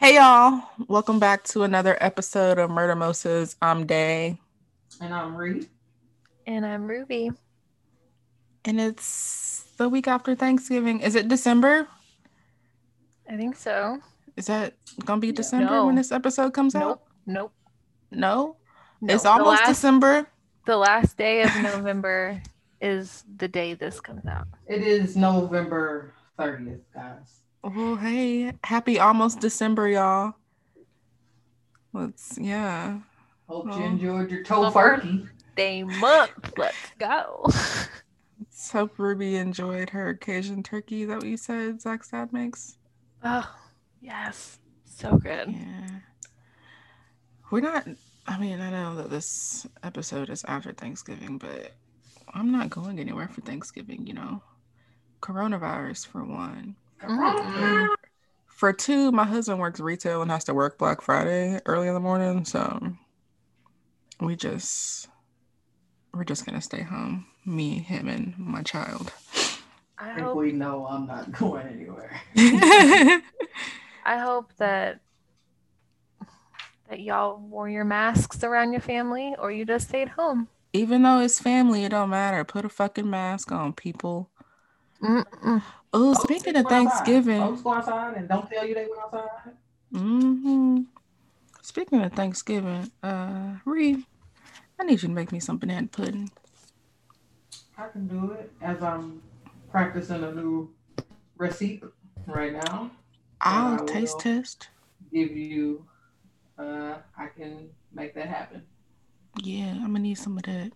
Hey y'all, welcome back to another episode of Murder Moses. I'm Day. And I'm Reed. And I'm Ruby. And it's the week after Thanksgiving. Is it December? I think so. Is that gonna be December no. when this episode comes nope. out? Nope. No? no. It's almost last, December. The last day of November is the day this comes out. It is November 30th, guys. Oh, hey, happy almost December, y'all. Let's, yeah. Hope you enjoyed your tofurkey. Day month. Let's go. Let's hope Ruby enjoyed her Cajun turkey. Is that what you said Zach's dad makes? Oh, yes. So good. Yeah. We're not, I mean, I know that this episode is after Thanksgiving, but I'm not going anywhere for Thanksgiving, you know? Coronavirus for one. Mm-hmm. For two, my husband works retail and has to work Black Friday early in the morning, so we just we're just gonna stay home. Me, him, and my child. I, think hope... we know I'm not going anywhere. I hope that that y'all wore your masks around your family or you just stayed home. Even though it's family, it don't matter. Put a fucking mask on, people. Mm-mm. Oh, speaking of Thanksgiving, folks go outside and don't tell you they went outside. Mm-hmm. Speaking of Thanksgiving, uh, Reed, I need you to make me some banana pudding. I can do it as I'm practicing a new recipe right now. I'll taste test. Give you, uh, I can make that happen. Yeah, I'm gonna need some of that.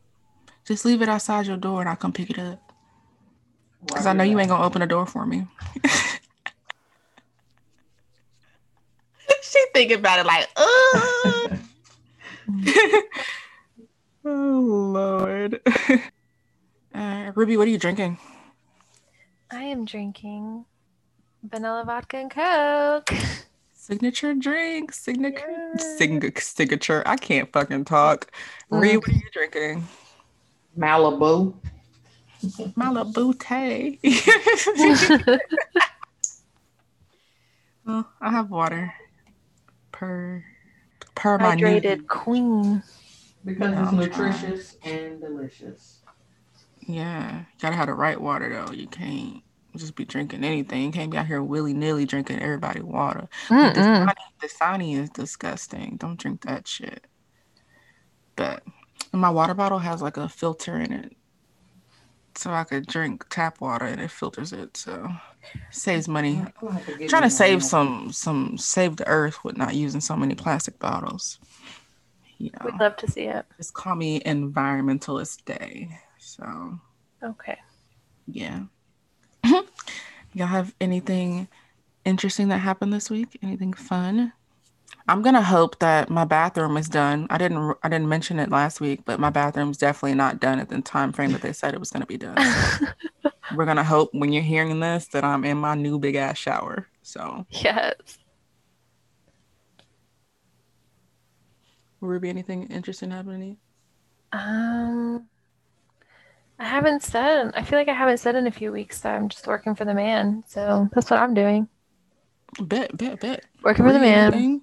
Just leave it outside your door and I'll come pick it up. Because I know you ain't gonna open the door for me. she thinking about it like, oh, oh Lord. Uh, Ruby, what are you drinking? I am drinking vanilla vodka and coke. Signature drink, signature, yes. sig- signature. I can't fucking talk. Mm. Reed, what are you drinking? Malibu. Malibu Tay. well, I have water per per hydrated my queen because it's nutritious and delicious. Yeah, you gotta have the right water though. You can't just be drinking anything. You can't be out here willy nilly drinking everybody water. Dasani, Dasani is disgusting. Don't drink that shit. But my water bottle has like a filter in it so I could drink tap water and it filters it. So saves money. To trying to save some some save the earth with not using so many plastic bottles. You know, We'd love to see it. Just call me Environmentalist Day. So okay, yeah. Y'all have anything interesting that happened this week? Anything fun? I'm gonna hope that my bathroom is done. I didn't I didn't mention it last week, but my bathroom's definitely not done at the time frame that they said it was gonna be done. So we're gonna hope when you're hearing this that I'm in my new big ass shower. So yes. Will there be anything interesting happening? Um, I haven't said. I feel like I haven't said in a few weeks that I'm just working for the man. So that's what I'm doing. Bet, bet, bet. Working for the man. Anything?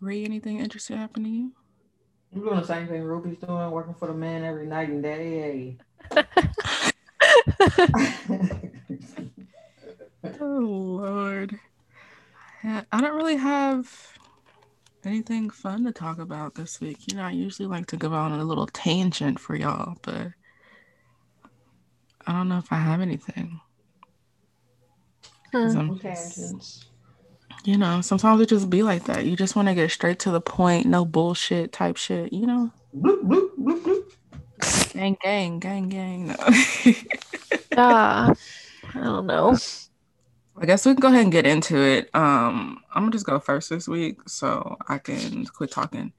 Ray, anything interesting happening to you? I'm doing the same thing Ruby's doing, working for the man every night and day. oh Lord. I don't really have anything fun to talk about this week. You know, I usually like to go on a little tangent for y'all, but I don't know if I have anything. Hmm. Tangents you know, sometimes it just be like that. You just want to get straight to the point, no bullshit type shit, you know? Bloop, bloop, bloop, bloop. Gang, gang, gang, gang. No. uh, I don't know. I guess we can go ahead and get into it. Um, I'm gonna just go first this week so I can quit talking.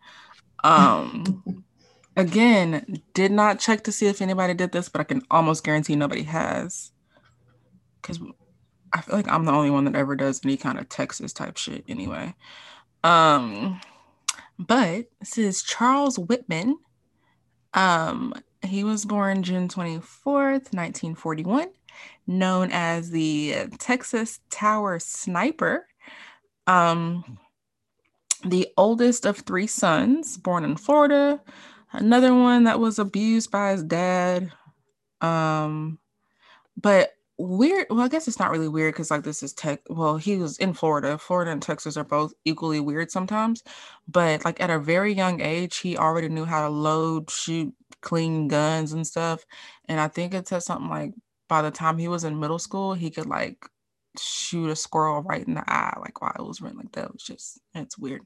Um, again, did not check to see if anybody did this, but I can almost guarantee nobody has. Because I feel like I'm the only one that ever does any kind of Texas type shit anyway. Um, but this is Charles Whitman. Um, he was born June 24th, 1941. known as the Texas Tower Sniper. Um, the oldest of three sons, born in Florida. Another one that was abused by his dad. Um, but weird. Well, I guess it's not really weird because like this is tech. Well, he was in Florida. Florida and Texas are both equally weird sometimes. But like at a very young age, he already knew how to load, shoot, clean guns and stuff. And I think it said something like by the time he was in middle school, he could like shoot a squirrel right in the eye, like while it was running like that. Was just it's weird.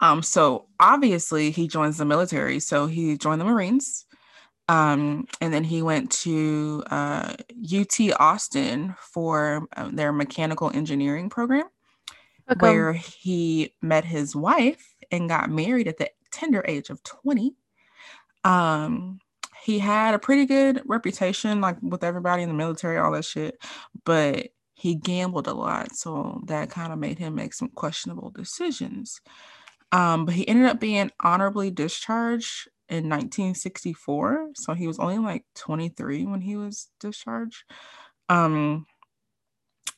Um, so obviously he joins the military. So he joined the Marines. Um, and then he went to uh, UT Austin for uh, their mechanical engineering program, okay. where he met his wife and got married at the tender age of 20. Um, he had a pretty good reputation, like with everybody in the military, all that shit, but he gambled a lot. So that kind of made him make some questionable decisions. Um, but he ended up being honorably discharged in 1964. So he was only like 23 when he was discharged. Um,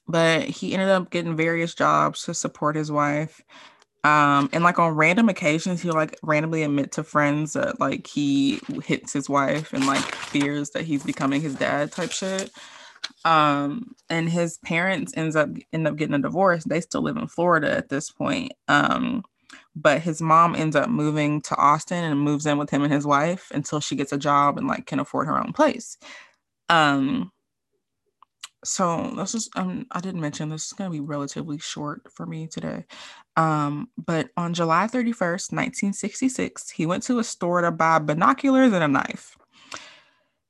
but he ended up getting various jobs to support his wife. Um, and like on random occasions, he'll like randomly admit to friends that like he hits his wife and like fears that he's becoming his dad type shit. Um, and his parents ends up end up getting a divorce. They still live in Florida at this point. Um, but his mom ends up moving to Austin and moves in with him and his wife until she gets a job and like can afford her own place. Um, so this is um I didn't mention this is gonna be relatively short for me today. Um, but on July 31st, 1966, he went to a store to buy binoculars and a knife.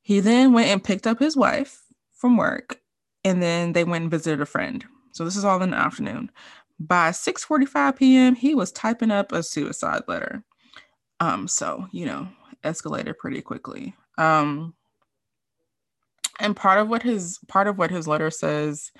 He then went and picked up his wife from work, and then they went and visited a friend. So this is all in the afternoon. By 6:45 p.m., he was typing up a suicide letter. Um, so you know, escalated pretty quickly. Um, and part of what his part of what his letter says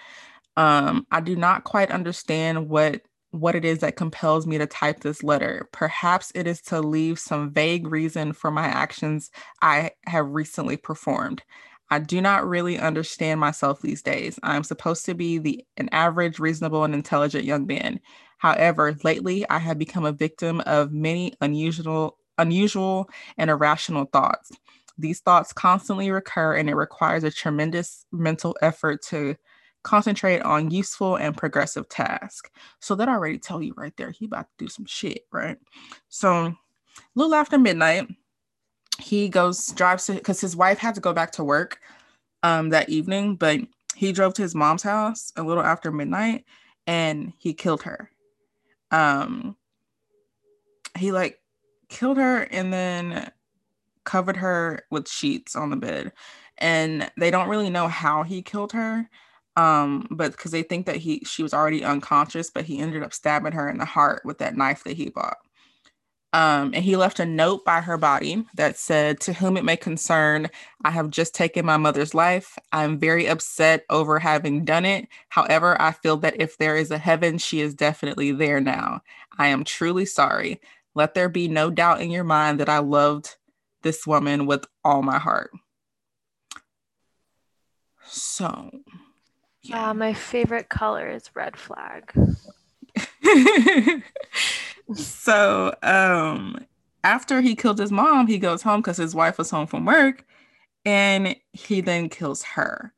um, i do not quite understand what what it is that compels me to type this letter perhaps it is to leave some vague reason for my actions i have recently performed i do not really understand myself these days i am supposed to be the an average reasonable and intelligent young man however lately i have become a victim of many unusual unusual and irrational thoughts these thoughts constantly recur, and it requires a tremendous mental effort to concentrate on useful and progressive tasks. So that already tell you right there, he about to do some shit, right? So a little after midnight, he goes drives to because his wife had to go back to work um that evening, but he drove to his mom's house a little after midnight and he killed her. Um he like killed her and then covered her with sheets on the bed and they don't really know how he killed her um but because they think that he she was already unconscious but he ended up stabbing her in the heart with that knife that he bought um and he left a note by her body that said to whom it may concern i have just taken my mother's life i'm very upset over having done it however i feel that if there is a heaven she is definitely there now i am truly sorry let there be no doubt in your mind that i loved this woman with all my heart. So, yeah. Uh, my favorite color is red flag. so, um, after he killed his mom, he goes home because his wife was home from work and he then kills her.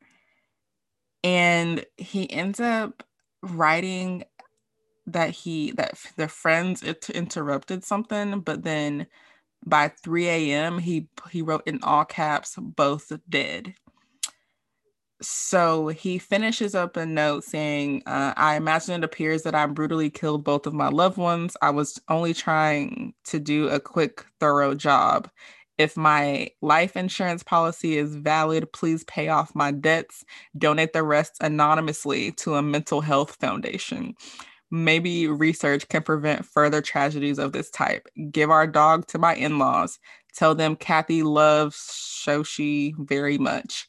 And he ends up writing that he that the friends it interrupted something, but then by 3 a.m. he he wrote in all caps both dead. So he finishes up a note saying, uh, I imagine it appears that I brutally killed both of my loved ones. I was only trying to do a quick, thorough job. If my life insurance policy is valid, please pay off my debts. Donate the rest anonymously to a mental health foundation. Maybe research can prevent further tragedies of this type. Give our dog to my in laws. Tell them Kathy loves Schocie very much.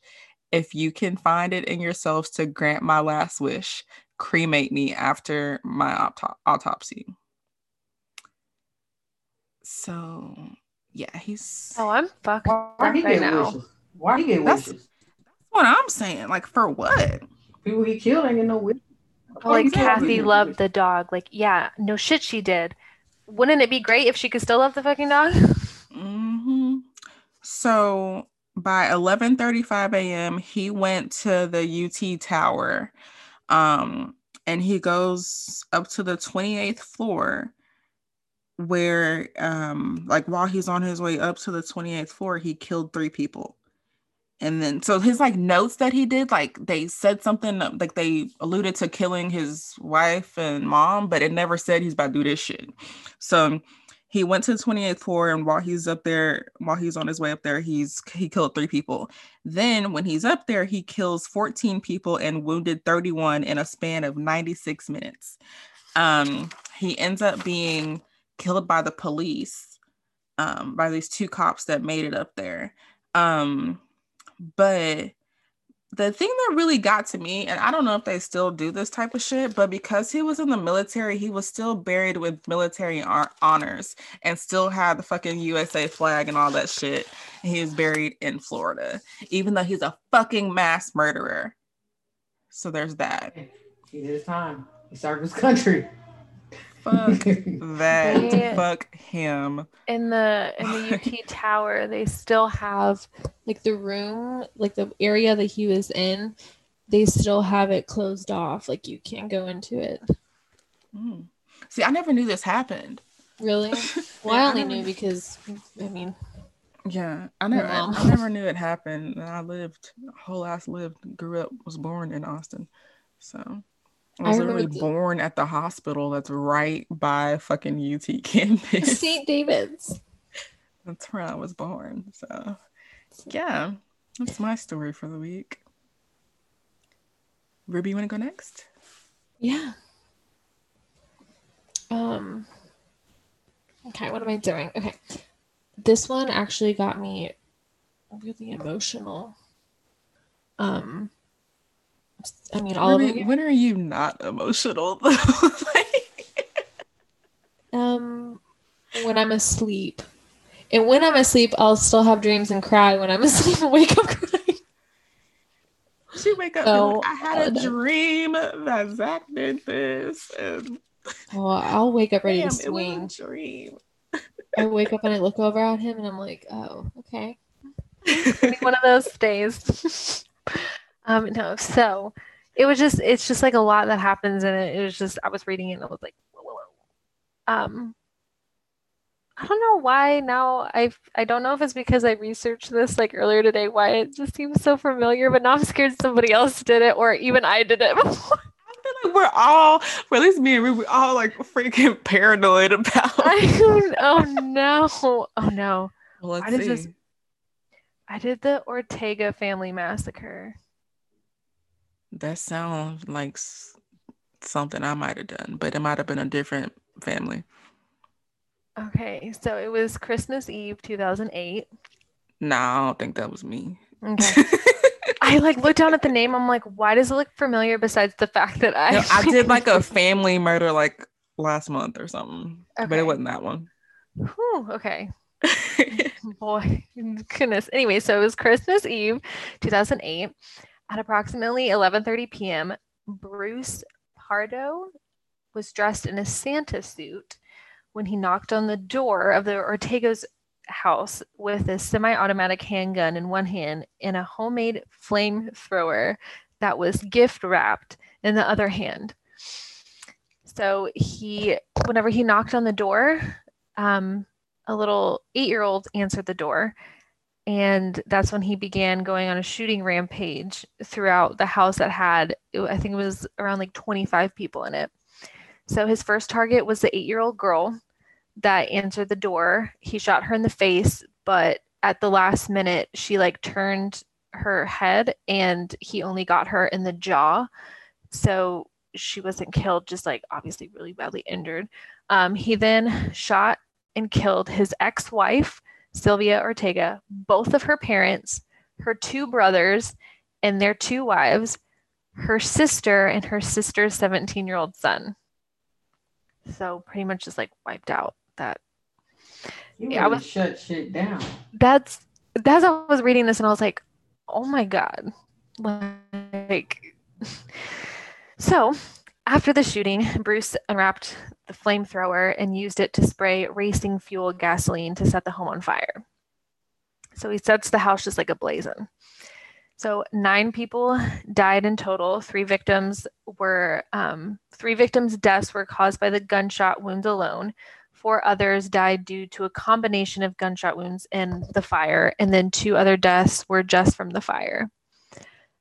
If you can find it in yourselves to grant my last wish, cremate me after my auto- autopsy. So, yeah, he's. Oh, I'm fucked Why, why he right now. Wishes? Why he get wishes? what I'm saying. Like for what? People he killed ain't no witness. Oh, like Kathy loved the dog. Like, yeah, no shit, she did. Wouldn't it be great if she could still love the fucking dog? Mm-hmm. So by 11:35 a.m., he went to the UT Tower, um, and he goes up to the 28th floor, where, um, like while he's on his way up to the 28th floor, he killed three people and then so his like notes that he did like they said something like they alluded to killing his wife and mom but it never said he's about to do this shit so he went to the 28th floor and while he's up there while he's on his way up there he's he killed three people. Then when he's up there he kills 14 people and wounded 31 in a span of 96 minutes. Um he ends up being killed by the police um by these two cops that made it up there. Um but the thing that really got to me, and I don't know if they still do this type of shit, but because he was in the military, he was still buried with military honors and still had the fucking USA flag and all that shit. And he was buried in Florida, even though he's a fucking mass murderer. So there's that. He did his time. He served his country. Fuck that. They, Fuck him. In the in the UT tower, they still have like the room, like the area that he was in. They still have it closed off. Like you can't go into it. Mm. See, I never knew this happened. Really? Well, yeah, I only I knew because I mean. Yeah, I never, I, I never knew it happened. I lived, whole ass lived, grew up, was born in Austin, so I was I literally the- born at the hospital that's right by fucking UT campus. St. David's. That's where I was born. So, yeah, that's my story for the week. Ruby, you want to go next? Yeah. Um. Okay, what am I doing? Okay, this one actually got me really emotional. Um, I mean, all when, of When are you not emotional though? um, when I'm asleep, and when I'm asleep, I'll still have dreams and cry. When I'm asleep, and wake up crying. She wake up so, like, I had a dream that Zach did this, and oh, I'll wake up ready Damn, to swing. dream. I wake up and I look over at him, and I'm like, oh, okay. one of those days. Um, no, so it was just it's just like a lot that happens in it. It was just I was reading it and I was like, whoa, whoa, whoa. um, I don't know why now I I don't know if it's because I researched this like earlier today why it just seems so familiar, but now I'm scared somebody else did it or even I did it before. I feel like we're all, or at least me and Ruby, all like freaking paranoid about. I, oh no! Oh no! Well, let's see. This, I did the Ortega family massacre. That sounds like something I might have done, but it might have been a different family. Okay, so it was Christmas Eve 2008. No, nah, I don't think that was me. Okay. I like looked down at the name. I'm like, why does it look familiar? Besides the fact that I, no, I did like a family murder like last month or something, okay. but it wasn't that one. Whew, okay. Boy, goodness. Anyway, so it was Christmas Eve, 2008. At approximately 11:30 p.m., Bruce Pardo was dressed in a Santa suit when he knocked on the door of the Ortega's house with a semi-automatic handgun in one hand and a homemade flamethrower that was gift wrapped in the other hand. So he, whenever he knocked on the door, um, a little eight-year-old answered the door and that's when he began going on a shooting rampage throughout the house that had i think it was around like 25 people in it. So his first target was the eight-year-old girl that answered the door. He shot her in the face but at the last minute she like turned her head and he only got her in the jaw. So she wasn't killed just like obviously really badly injured. Um, he then shot and killed his ex-wife Sylvia Ortega, both of her parents, her two brothers, and their two wives, her sister, and her sister's 17 year old son. So pretty much just like wiped out that. You yeah, I was shut shit down. That's that's I was reading this and I was like, oh my god. Like, so after the shooting, Bruce unwrapped the flamethrower and used it to spray racing fuel gasoline to set the home on fire. So he sets the house just like a blazing. So nine people died in total. Three victims were um, three victims' deaths were caused by the gunshot wounds alone. Four others died due to a combination of gunshot wounds and the fire, and then two other deaths were just from the fire.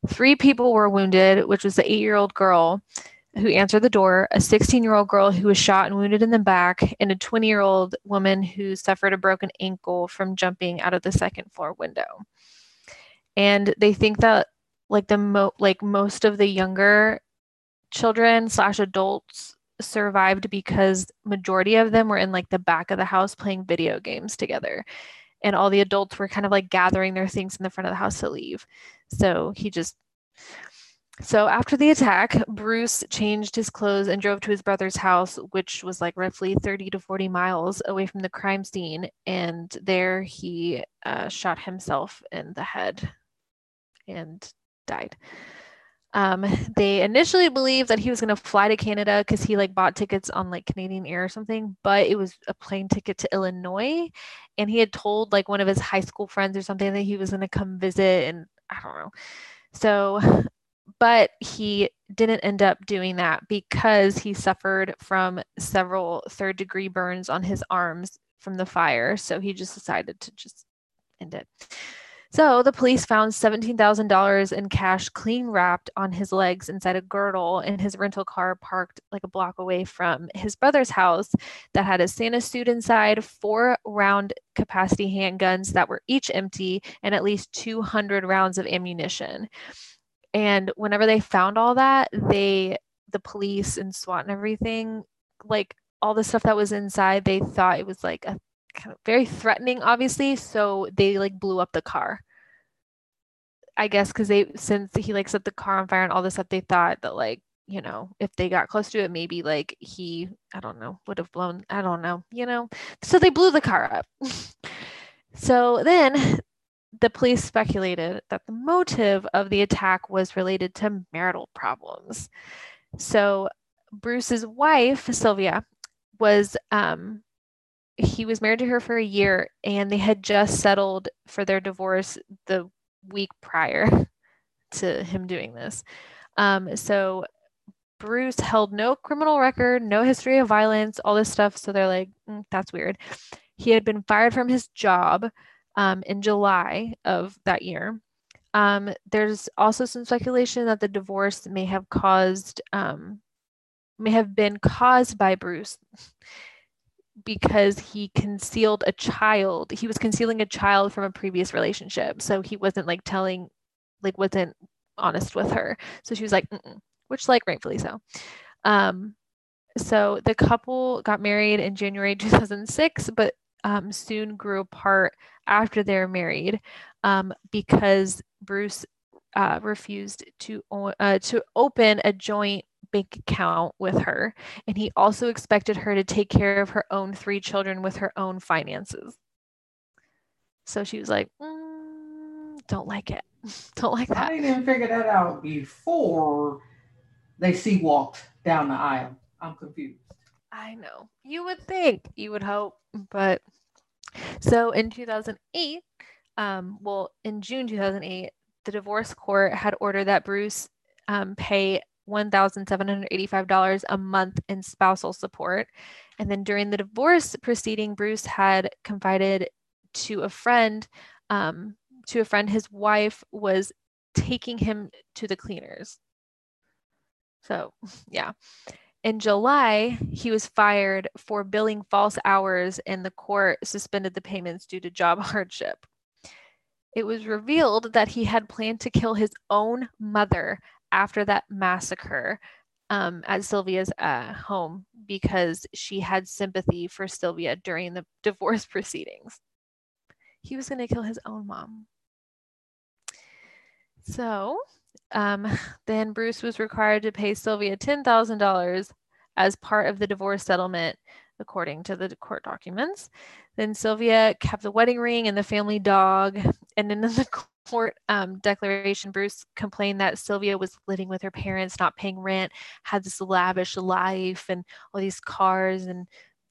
Three people were wounded, which was the eight-year-old girl who answered the door, a 16 year old girl who was shot and wounded in the back, and a 20 year old woman who suffered a broken ankle from jumping out of the second floor window. And they think that like the mo like most of the younger children slash adults survived because majority of them were in like the back of the house playing video games together and all the adults were kind of like gathering their things in the front of the house to leave so he just so after the attack, Bruce changed his clothes and drove to his brother's house, which was like roughly 30 to 40 miles away from the crime scene. And there he uh, shot himself in the head and died. Um, they initially believed that he was going to fly to Canada because he like bought tickets on like Canadian Air or something, but it was a plane ticket to Illinois, and he had told like one of his high school friends or something that he was going to come visit, and I don't know. So but he didn't end up doing that because he suffered from several third degree burns on his arms from the fire. So he just decided to just end it. So the police found $17,000 in cash clean wrapped on his legs inside a girdle in his rental car parked like a block away from his brother's house that had a Santa suit inside, four round capacity handguns that were each empty, and at least 200 rounds of ammunition. And whenever they found all that, they, the police and SWAT and everything, like all the stuff that was inside, they thought it was like a kind of very threatening, obviously. So they like blew up the car. I guess because they, since he like set the car on fire and all this stuff, they thought that like, you know, if they got close to it, maybe like he, I don't know, would have blown, I don't know, you know. So they blew the car up. so then the police speculated that the motive of the attack was related to marital problems. So Bruce's wife, Sylvia, was um, he was married to her for a year and they had just settled for their divorce the week prior to him doing this. Um, so Bruce held no criminal record, no history of violence, all this stuff. So they're like, mm, that's weird. He had been fired from his job um, in July of that year. Um, there's also some speculation that the divorce may have caused, um, may have been caused by Bruce because he concealed a child. He was concealing a child from a previous relationship. So he wasn't like telling, like, wasn't honest with her. So she was like, which, like, rightfully so. Um, so the couple got married in January 2006, but um, soon grew apart after they're married um, because Bruce uh, refused to uh, to open a joint bank account with her, and he also expected her to take care of her own three children with her own finances. So she was like, mm, "Don't like it. Don't like that." I didn't figure that out before they see walked down the aisle. I'm confused. I know. You would think, you would hope, but so in 2008, um, well, in June 2008, the divorce court had ordered that Bruce um, pay $1,785 a month in spousal support. And then during the divorce proceeding, Bruce had confided to a friend, um, to a friend, his wife was taking him to the cleaners. So, yeah. In July, he was fired for billing false hours, and the court suspended the payments due to job hardship. It was revealed that he had planned to kill his own mother after that massacre um, at Sylvia's uh, home because she had sympathy for Sylvia during the divorce proceedings. He was going to kill his own mom. So um, then Bruce was required to pay Sylvia $10,000 as part of the divorce settlement, according to the court documents. Then Sylvia kept the wedding ring and the family dog. And then in the court um, declaration, Bruce complained that Sylvia was living with her parents, not paying rent, had this lavish life and all these cars and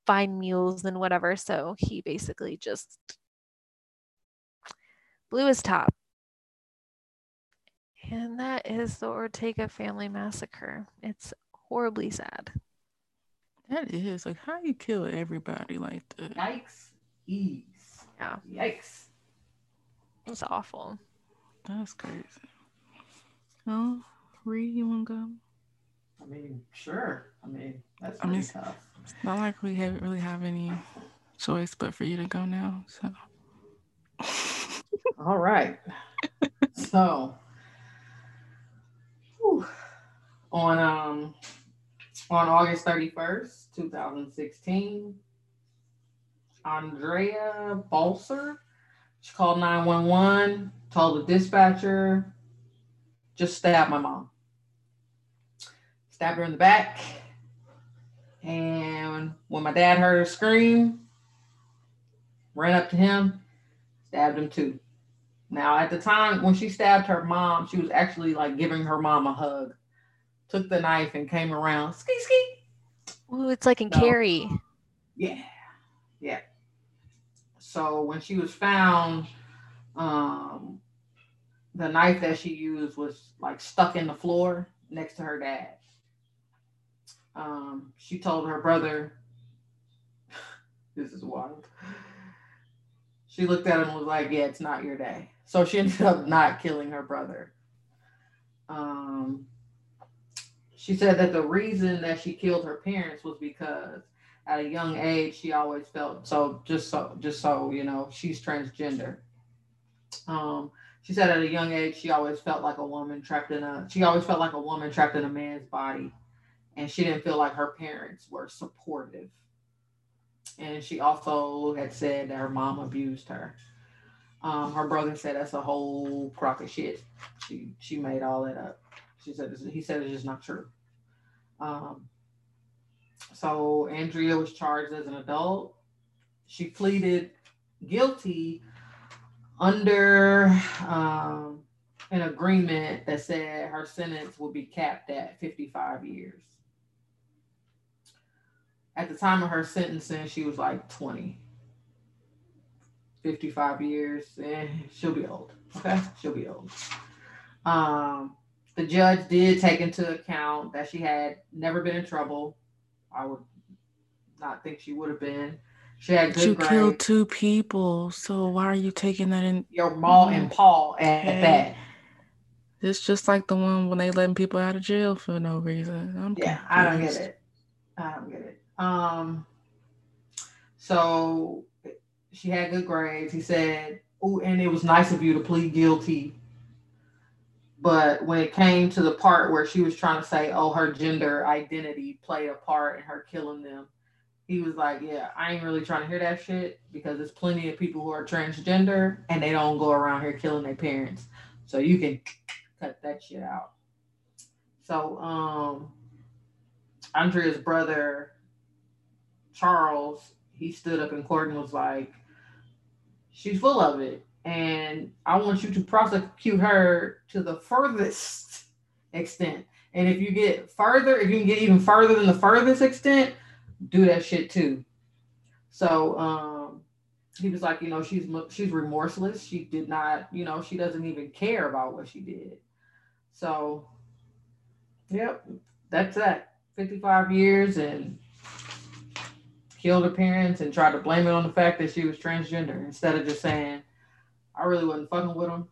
fine meals and whatever. So he basically just blew his top. And that is the Ortega family massacre. It's horribly sad. That is like how you kill everybody like that. Yikes! Ease. Yeah. Yikes! It's awful. That's crazy. Oh, Reed, you want to go? I mean, sure. I mean, that's I mean, pretty tough. It's not like we haven't really have any choice but for you to go now. So. All right. so, whew, on um on August 31st, 2016, Andrea Balcer, she called 911, told the dispatcher, just stabbed my mom. Stabbed her in the back. And when my dad heard her scream, ran up to him, stabbed him too. Now, at the time when she stabbed her mom, she was actually like giving her mom a hug. Took the knife and came around, ski ski. Ooh, it's like in No. Carrie. Yeah, yeah. So when she was found, um, the knife that she used was like stuck in the floor next to her dad. Um, she told her brother, "This is wild." She looked at him and was like, "Yeah, it's not your day." So she ended up not killing her brother. Um, she said that the reason that she killed her parents was because at a young age she always felt so just so just so you know she's transgender. Um she said at a young age she always felt like a woman trapped in a she always felt like a woman trapped in a man's body. And she didn't feel like her parents were supportive. And she also had said that her mom abused her. Um her brother said that's a whole crock of shit. She she made all that up. She said he said it's just not true um so Andrea was charged as an adult. She pleaded guilty under um, an agreement that said her sentence would be capped at 55 years. At the time of her sentencing, she was like 20. 55 years, eh, she'll be old. Okay, she'll be old. Um, the judge did take into account that she had never been in trouble. I would not think she would have been. She had But you good killed two people, so why are you taking that in? Your Ma and Paul at Okay. that. It's just like the one when they letting people out of jail for no reason. I'm Yeah, I don't get it. I don't get it. Um, so she had good grades. He said, "Oh, and it was nice of you to plead guilty." But when it came to the part where she was trying to say, "Oh, her gender identity played a part in her killing them," he was like, "Yeah, I ain't really trying to hear that shit because there's plenty of people who are transgender and they don't go around here killing their parents. So you can cut that shit out." So, um, Andrea's brother, Charles, he stood up in court and was like, She's full of it. And I want you to prosecute her to the furthest extent. And if you get further, if you can get even further than the furthest extent, do that shit too. So um he was like, you know, she's she's remorseless. She did not, you know, she doesn't even care about what she did. So, yep, that's that. 55 years and killed her parents and tried to blame it on the fact that she was transgender instead of just saying, I really wasn't fucking with him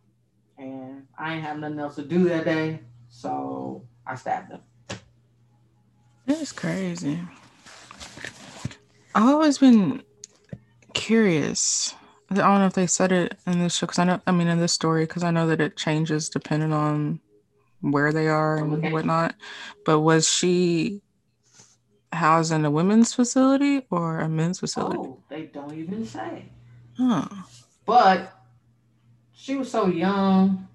and I ain't have nothing else to do that day. So I stabbed him. That's crazy. I've always been curious. I don't know if they said it in this show because I know, I mean, in this story, because I know that it changes depending on where they are and Okay. whatnot. But was she housed in a women's facility or a men's facility? Oh, they don't even say. Huh. But she was so young.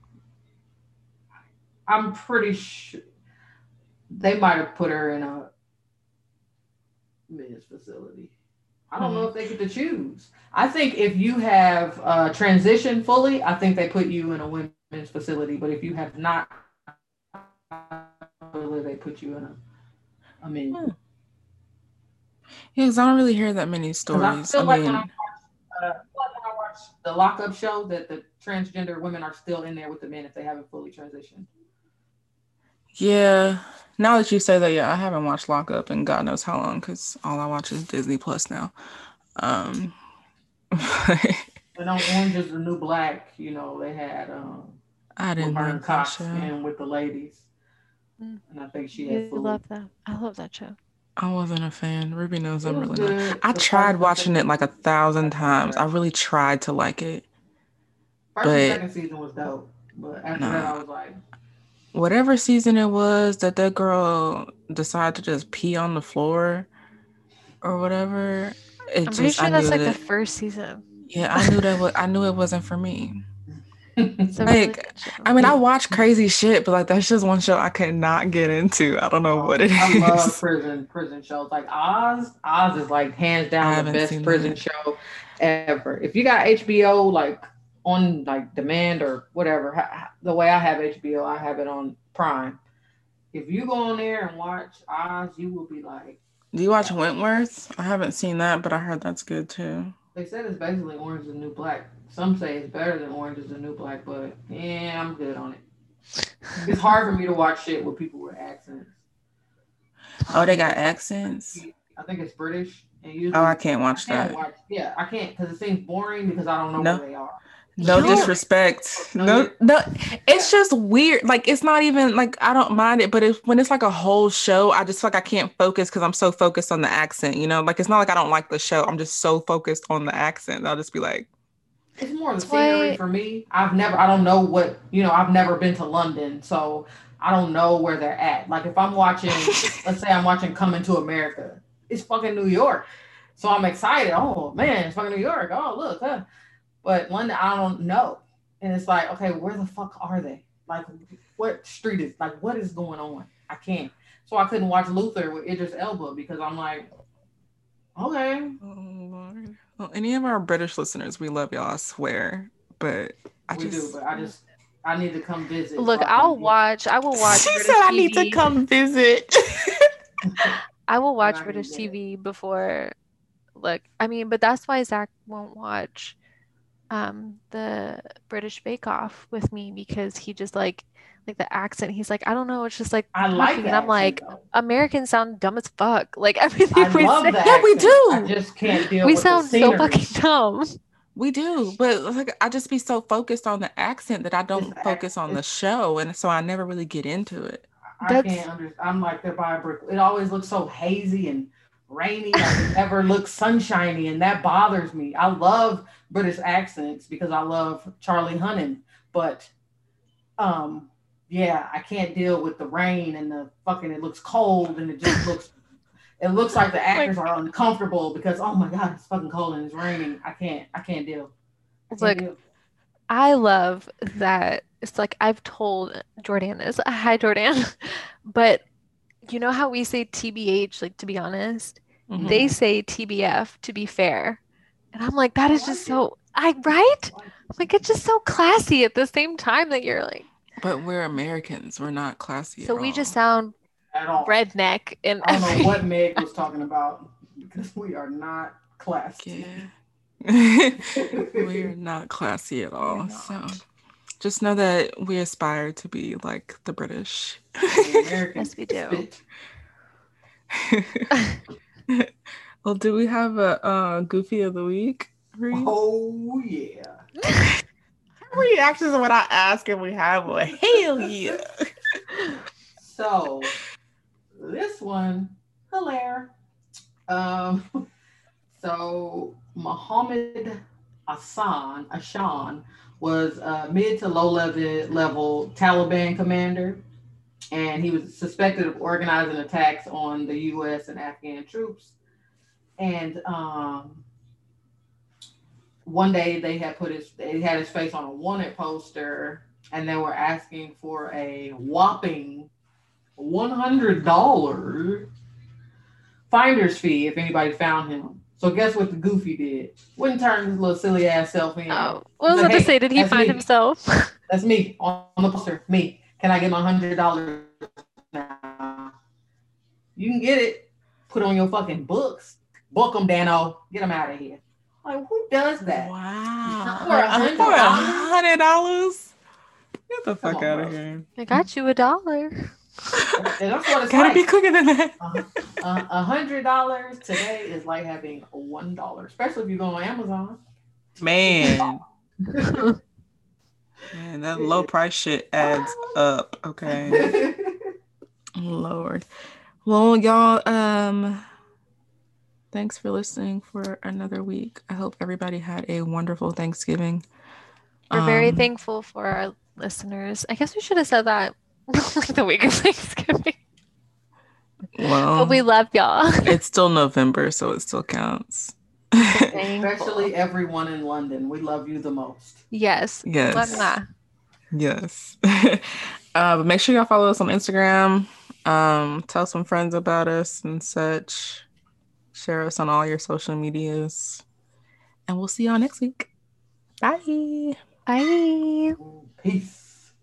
I'm pretty sure they might have put her in a men's facility. I don't mm-hmm. know if they get to choose. I think if you have uh, transitioned fully, I think they put you in a women's facility. But if you have not, they put you in a, a men's. Hmm. Yeah, because I don't really hear that many stories. I feel I like when I, watch, uh, like when I watch the lockup show that the transgender women are still in there with the men if they haven't fully transitioned. Yeah. Now that you say that, yeah, I haven't watched Lock Up in God knows how long because all I watch is Disney Plus now. Um, and on Orange is the New Black, you know, they had um, I didn't like Cox and with the ladies, mm. and I think she had. I love that. I love that show. I wasn't a fan. Ruby knows I'm really good. not. I the tried watching it like a thousand times. I really tried to like it. First but, and second season was dope, but after nah. that, I was like, whatever season it was that that girl decided to just pee on the floor or whatever. It I'm just, pretty sure that's like the first season. Yeah, I knew that. Was, I knew it wasn't for me. like, really I mean, I watch crazy shit, but like that's just one show I could not get into. I don't know oh, what it I is. I love prison prison shows. Like Oz, Oz is like hands down the best prison that. show ever. If you got HBO, like on like demand or whatever. The way I have HBO, I have it on Prime. If you go on there and watch Oz, you will be like. Do you watch Wentworth? I haven't seen that, but I heard that's good too. They said it's basically Orange is the New Black. Some say it's better than Orange is the New Black, but yeah, I'm good on it. it's hard for me to watch shit with people with accents. Oh, they got accents. I think it's British. And usually, oh, I can't watch I can't that. Watch, yeah, I can't because it seems boring because I don't know no. where they are. No disrespect. Oh, no, no, it's just weird. Like it's not even like I don't mind it, but if when it's like a whole show, I just feel like I can't focus because I'm so focused on the accent. You know, like it's not like I don't like the show. I'm just so focused on the accent. I'll just be like, it's more the scenery for me. I've never, I don't know what you know. I've never been to London, so I don't know where they're at. Like if I'm watching, let's say I'm watching Coming to America, it's fucking New York. So I'm excited. Oh man, it's fucking New York. Oh look, huh? But London, I don't know. And it's like, okay, where the fuck are they? Like, what street is like, what is going on? I can't. So I couldn't watch Luther with Idris Elba because I'm like, okay. Oh Lord. Well, any of our British listeners, we love y'all. I swear, but I we just, do. But I just, I need to come visit. Look, so I'll watch. I will watch. She British said I need to come visit. I will watch British TV before. Look, I mean, but that's why Zach won't watch um the British Bake Off with me because he just like like the accent. He's like, I don't know, it's just like I like and I'm like, though. Americans sound dumb as fuck. Like everything I we say. Yeah, we do. I just can't deal we sound so fucking dumb. We do, but like I just be so focused on the accent that I don't it's focus on the show, and so I never really get into it. I That's... can't understand. I'm like they're by a brick. It always looks so hazy and rainy. Like it never looks sunshiny, and that bothers me. I love British accents because I love Charlie Hunnam, but um, yeah, I can't deal with the rain and the fucking. It looks cold and it just looks. It looks like the actors like, are uncomfortable because oh my god, it's fucking cold and it's raining. I can't. I can't deal. It's like I love that. It's like I've told Jordan this. Hi, Jordan. but you know how we say TBH? Like to be honest, mm-hmm. they say TBF to be fair. And I'm like, that is just so I right? Like it's just so classy at the same time that you're like But we're Americans. We're not classy. So we all. just sound redneck and I don't know what Meg was talking about because we are not classy. Yeah. we're not classy at all. So just know that we aspire to be like the British. yes, we do. Well, do we have a uh, Goofy of the Week? Reed? Oh, yeah. Reactions when I ask and we have one. Hell yeah. so, this one, hilarious. Um, so, Muhammad Hassan, Ashan, was a mid to low level, level Taliban commander, and he was suspected of organizing attacks on the U.S. and Afghan troops and um, one day they had put his they had his face on a wanted poster and they were asking for a whopping one hundred dollar finder's fee if anybody found him. So guess what the goofy did? Wouldn't turn his little silly ass self in. Oh, what was I to say? Did he find me. himself? That's me on the poster. Me. Can I get my hundred dollars now? You can get it. Put on your fucking books. Book them, Danno. Get them out of here. Like who does that? Wow. For a hundred dollars. Get the fuck on, out bro. of here. I got you a dollar. that's what it's Gotta like. be quicker than that. A hundred dollars today is like having one dollar, especially if you go on Amazon. Man. Man, that low price shit adds up. Okay. Lord. Well, y'all, um, thanks for listening for another week. I hope everybody had a wonderful Thanksgiving. We're um, very thankful for our listeners. I guess we should have said that like the week of Thanksgiving. Well, but we love y'all. it's still November, so it still counts. Especially everyone in London. We love you the most. Yes. Yes. Yes. uh, but make sure y'all follow us on Instagram. Um, tell some friends about us and such. Share us on all your social medias. And we'll see y'all next week. Bye. Bye. Peace.